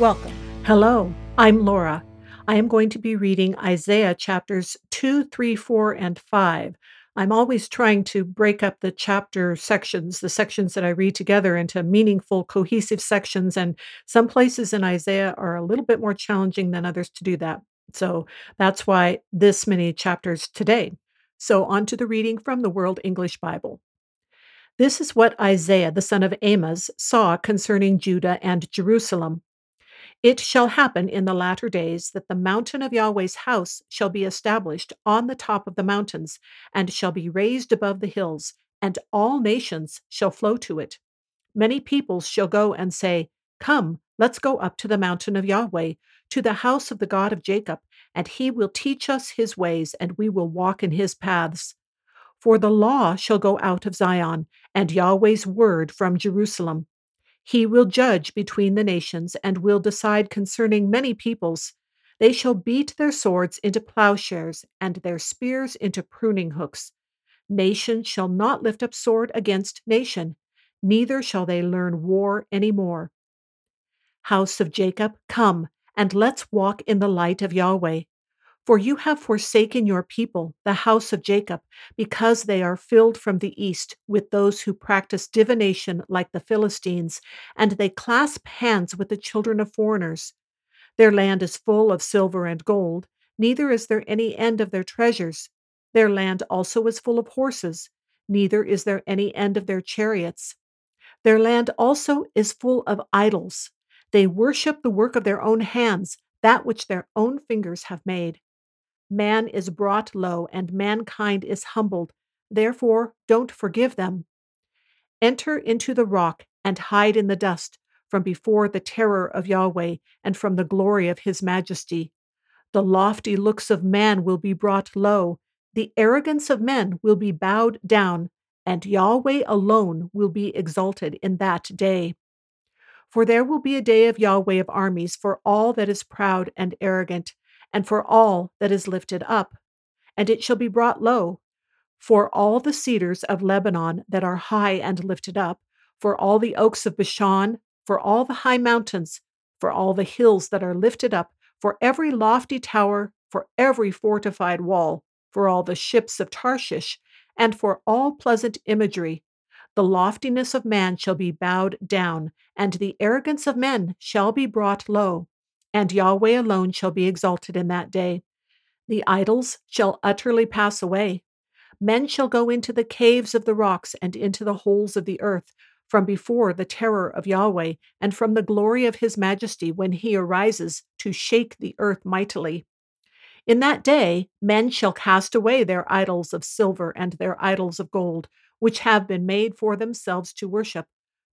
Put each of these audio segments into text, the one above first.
Welcome. Hello, I'm Laura. I am going to be reading Isaiah chapters 2, 3, 4, and 5. I'm always trying to break up the chapter sections, the sections that I read together into meaningful, cohesive sections. And some places in Isaiah are a little bit more challenging than others to do that. So that's why this many chapters today. So, on to the reading from the World English Bible. This is what Isaiah, the son of Amos, saw concerning Judah and Jerusalem. It shall happen in the latter days that the mountain of Yahweh's house shall be established on the top of the mountains, and shall be raised above the hills, and all nations shall flow to it. Many peoples shall go and say, Come, let's go up to the mountain of Yahweh, to the house of the God of Jacob, and he will teach us his ways, and we will walk in his paths. For the law shall go out of Zion, and Yahweh's word from Jerusalem. He will judge between the nations, and will decide concerning many peoples. They shall beat their swords into plowshares, and their spears into pruning hooks. Nation shall not lift up sword against nation, neither shall they learn war any more. House of Jacob, come, and let's walk in the light of Yahweh. For you have forsaken your people, the house of Jacob, because they are filled from the east with those who practice divination like the Philistines, and they clasp hands with the children of foreigners. Their land is full of silver and gold, neither is there any end of their treasures. Their land also is full of horses, neither is there any end of their chariots. Their land also is full of idols. They worship the work of their own hands, that which their own fingers have made. Man is brought low, and mankind is humbled. Therefore, don't forgive them. Enter into the rock and hide in the dust from before the terror of Yahweh and from the glory of his majesty. The lofty looks of man will be brought low, the arrogance of men will be bowed down, and Yahweh alone will be exalted in that day. For there will be a day of Yahweh of armies for all that is proud and arrogant, and for all that is lifted up. And it shall be brought low, for all the cedars of Lebanon that are high and lifted up, for all the oaks of Bashan, for all the high mountains, for all the hills that are lifted up, for every lofty tower, for every fortified wall, for all the ships of Tarshish, and for all pleasant imagery, the loftiness of man shall be bowed down, and the arrogance of men shall be brought low, and Yahweh alone shall be exalted in that day. The idols shall utterly pass away. Men shall go into the caves of the rocks and into the holes of the earth, from before the terror of Yahweh, and from the glory of his majesty when he arises to shake the earth mightily. In that day, men shall cast away their idols of silver and their idols of gold which have been made for themselves to worship,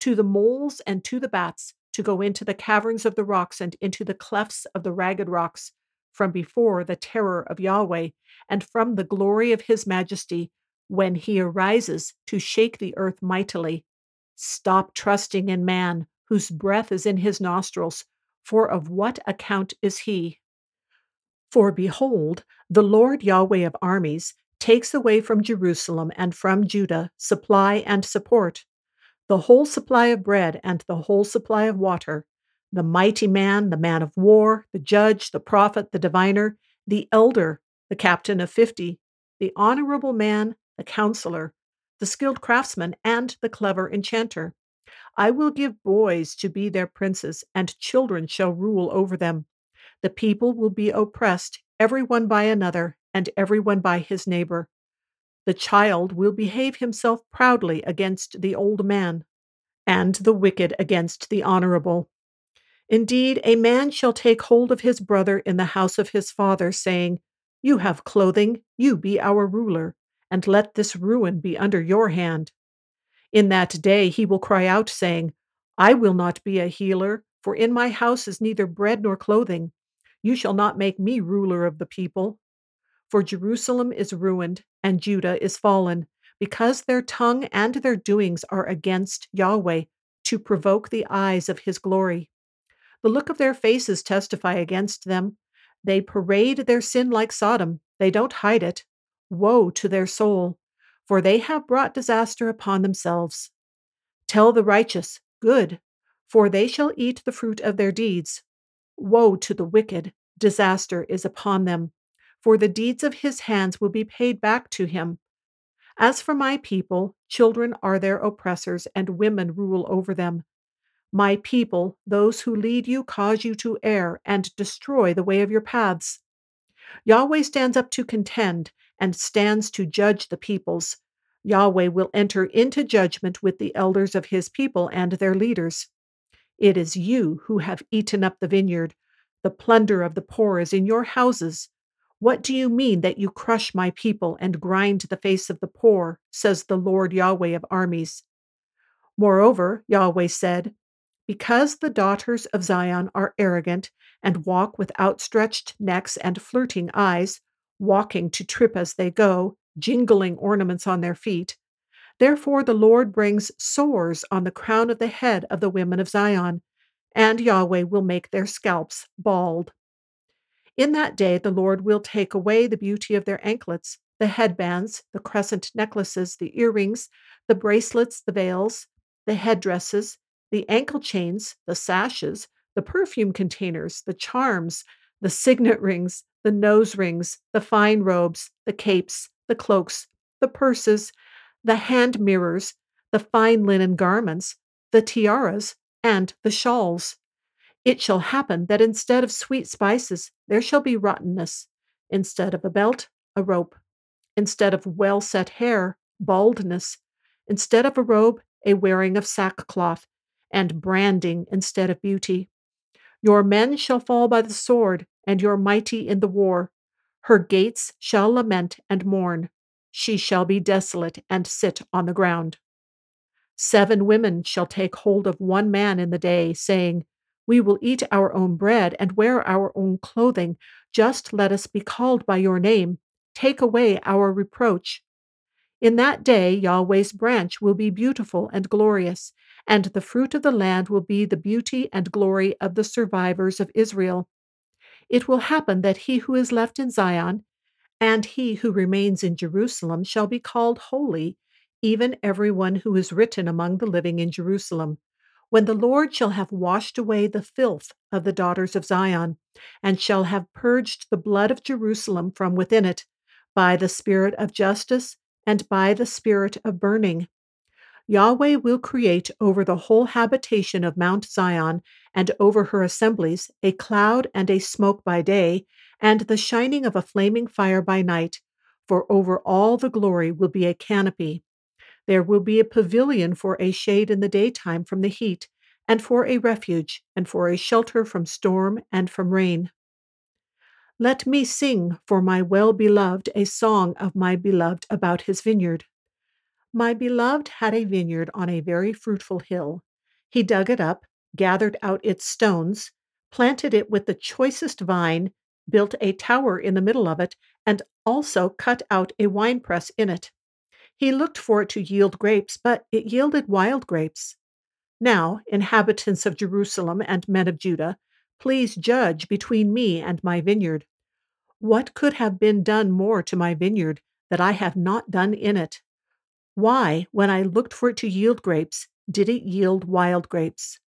to the moles and to the bats, to go into the caverns of the rocks and into the clefts of the ragged rocks, from before the terror of Yahweh, and from the glory of his majesty, when he arises to shake the earth mightily. Stop trusting in man, whose breath is in his nostrils, for of what account is he? For behold, the Lord Yahweh of armies takes away from Jerusalem and from Judah supply and support, the whole supply of bread and the whole supply of water, the mighty man, the man of war, the judge, the prophet, the diviner, the elder, the captain of fifty, the honorable man, the counselor, the skilled craftsman, and the clever enchanter. I will give boys to be their princes, and children shall rule over them. The people will be oppressed, every one by another, and every one by his neighbor. The child will behave himself proudly against the old man, and the wicked against the honorable. Indeed, a man shall take hold of his brother in the house of his father, saying, You have clothing, you be our ruler, and let this ruin be under your hand. In that day he will cry out, saying, I will not be a healer, For in my house is neither bread nor clothing. You shall not make me ruler of the people. For Jerusalem is ruined, and Judah is fallen, because their tongue and their doings are against Yahweh, to provoke the eyes of his glory. The look of their faces testify against them. They parade their sin like Sodom, they don't hide it. Woe to their soul, for they have brought disaster upon themselves. Tell the righteous, Good, for they shall eat the fruit of their deeds. Woe to the wicked, disaster is upon them, for the deeds of his hands will be paid back to him. As for my people, children are their oppressors, and women rule over them. My people, those who lead you, cause you to err and destroy the way of your paths. Yahweh stands up to contend and stands to judge the peoples. Yahweh will enter into judgment with the elders of his people and their leaders. It is you who have eaten up the vineyard. The plunder of the poor is in your houses. What do you mean that you crush my people and grind the face of the poor, says the Lord Yahweh of armies? Moreover, Yahweh said, Because the daughters of Zion are arrogant and walk with outstretched necks and flirting eyes, walking to trip as they go, jingling ornaments on their feet, Therefore, the Lord brings sores on the crown of the head of the women of Zion, and Yahweh will make their scalps bald. In that day, the Lord will take away the beauty of their anklets, the headbands, the crescent necklaces, the earrings, the bracelets, the veils, the headdresses, the ankle chains, the sashes, the perfume containers, the charms, the signet rings, the nose rings, the fine robes, the capes, the cloaks, the purses, the hand mirrors, the fine linen garments, the tiaras, and the shawls. It shall happen that instead of sweet spices, there shall be rottenness, instead of a belt, a rope, instead of well set hair, baldness, instead of a robe, a wearing of sackcloth, and branding instead of beauty. Your men shall fall by the sword, and your mighty in the war. Her gates shall lament and mourn she shall be desolate and sit on the ground. Seven women shall take hold of one man in the day, saying, We will eat our own bread and wear our own clothing. Just let us be called by your name. Take away our reproach. In that day, Yahweh's branch will be beautiful and glorious, and the fruit of the land will be the beauty and glory of the survivors of Israel. It will happen that he who is left in Zion, and he who remains in Jerusalem shall be called holy, even every one who is written among the living in Jerusalem. When the Lord shall have washed away the filth of the daughters of Zion, and shall have purged the blood of Jerusalem from within it, by the spirit of justice and by the spirit of burning. Yahweh will create over the whole habitation of Mount Zion and over her assemblies a cloud and a smoke by day, and the shining of a flaming fire by night, for over all the glory will be a canopy. There will be a pavilion for a shade in the daytime from the heat, and for a refuge, and for a shelter from storm and from rain. Let me sing for my well beloved a song of my beloved about his vineyard. My beloved had a vineyard on a very fruitful hill. He dug it up, gathered out its stones, planted it with the choicest vine, built a tower in the middle of it, and also cut out a winepress in it. He looked for it to yield grapes, but it yielded wild grapes. Now, inhabitants of Jerusalem and men of Judah, please judge between me and my vineyard. What could have been done more to my vineyard that I have not done in it? Why, when I looked for it to yield grapes, did it yield wild grapes?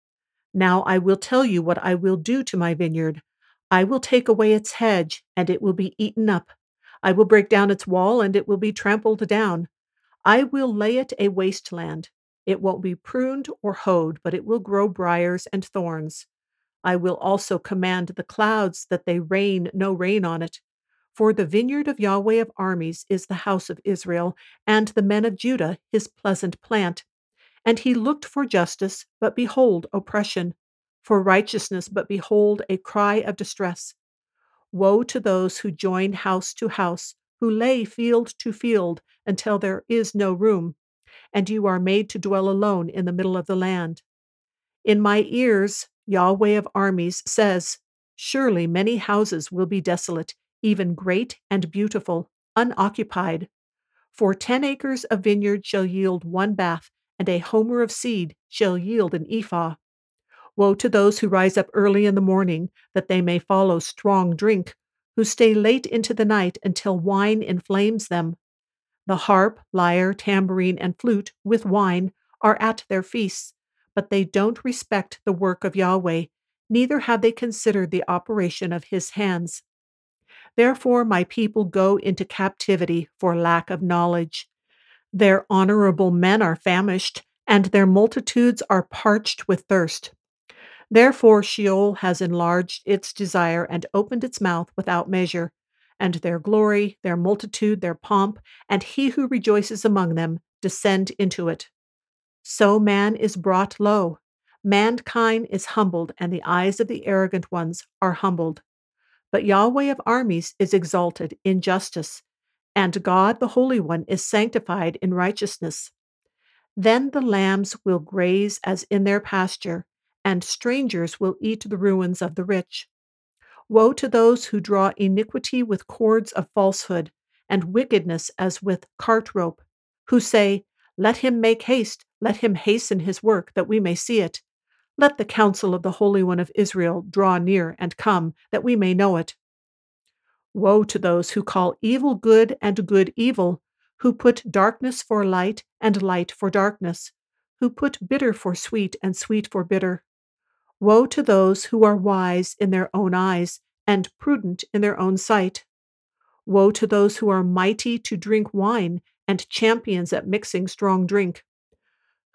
Now I will tell you what I will do to my vineyard. I will take away its hedge, and it will be eaten up. I will break down its wall, and it will be trampled down. I will lay it a waste land. It won't be pruned or hoed, but it will grow briars and thorns. I will also command the clouds that they rain no rain on it. For the vineyard of Yahweh of armies is the house of Israel, and the men of Judah his pleasant plant. And he looked for justice, but behold, oppression for righteousness, but behold, a cry of distress. Woe to those who join house to house, who lay field to field until there is no room, and you are made to dwell alone in the middle of the land. In my ears Yahweh of armies, says, Surely many houses will be desolate, even great and beautiful, unoccupied. For ten acres of vineyard shall yield one bath, and a homer of seed shall yield an ephah. Woe to those who rise up early in the morning, that they may follow strong drink, who stay late into the night until wine inflames them. The harp, lyre, tambourine, and flute, with wine, are at their feasts, but they don't respect the work of Yahweh, neither have they considered the operation of his hands. Therefore, my people go into captivity for lack of knowledge. Their honorable men are famished, and their multitudes are parched with thirst. Therefore, Sheol has enlarged its desire and opened its mouth without measure, and their glory, their multitude, their pomp, and he who rejoices among them descend into it. So man is brought low, mankind is humbled, and the eyes of the arrogant ones are humbled. But Yahweh of armies is exalted in justice, and God the Holy One is sanctified in righteousness. Then the lambs will graze as in their pasture, and strangers will eat the ruins of the rich. Woe to those who draw iniquity with cords of falsehood, and wickedness as with cart rope, who say, Let him make haste, let him hasten his work, that we may see it. Let the counsel of the Holy One of Israel draw near and come, that we may know it. Woe to those who call evil good and good evil, who put darkness for light and light for darkness, who put bitter for sweet and sweet for bitter. Woe to those who are wise in their own eyes and prudent in their own sight. Woe to those who are mighty to drink wine and champions at mixing strong drink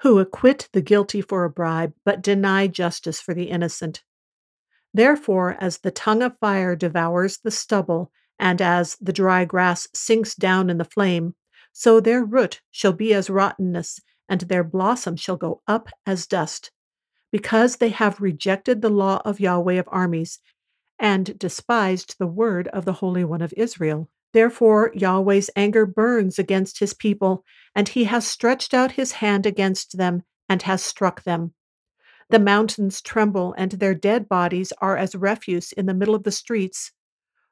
who acquit the guilty for a bribe, but deny justice for the innocent. Therefore, as the tongue of fire devours the stubble, and as the dry grass sinks down in the flame, so their root shall be as rottenness, and their blossom shall go up as dust, because they have rejected the law of Yahweh of armies, and despised the word of the Holy One of Israel. Therefore, Yahweh's anger burns against his people, and he has stretched out his hand against them and has struck them. The mountains tremble, and their dead bodies are as refuse in the middle of the streets.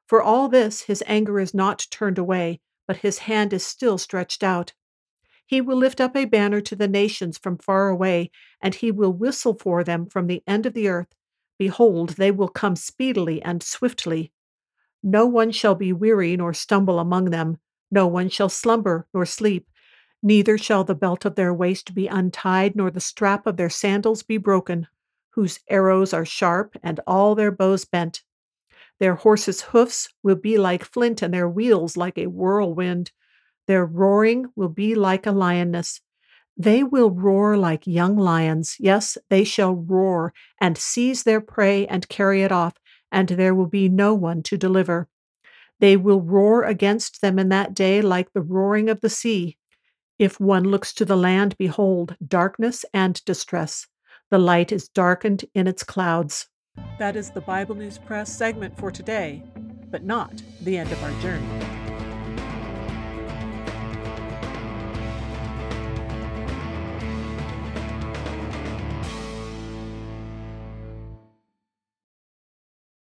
For all this, his anger is not turned away, but his hand is still stretched out. He will lift up a banner to the nations from far away, and he will whistle for them from the end of the earth. Behold, they will come speedily and swiftly. No one shall be weary nor stumble among them. No one shall slumber nor sleep. Neither shall the belt of their waist be untied, nor the strap of their sandals be broken, whose arrows are sharp and all their bows bent. Their horses' hoofs will be like flint, and their wheels like a whirlwind. Their roaring will be like a lioness. They will roar like young lions. Yes, they shall roar and seize their prey and carry it off and there will be no one to deliver. They will roar against them in that day like the roaring of the sea. If one looks to the land, behold, darkness and distress. The light is darkened in its clouds. That is the Bible News Press segment for today, but not the end of our journey.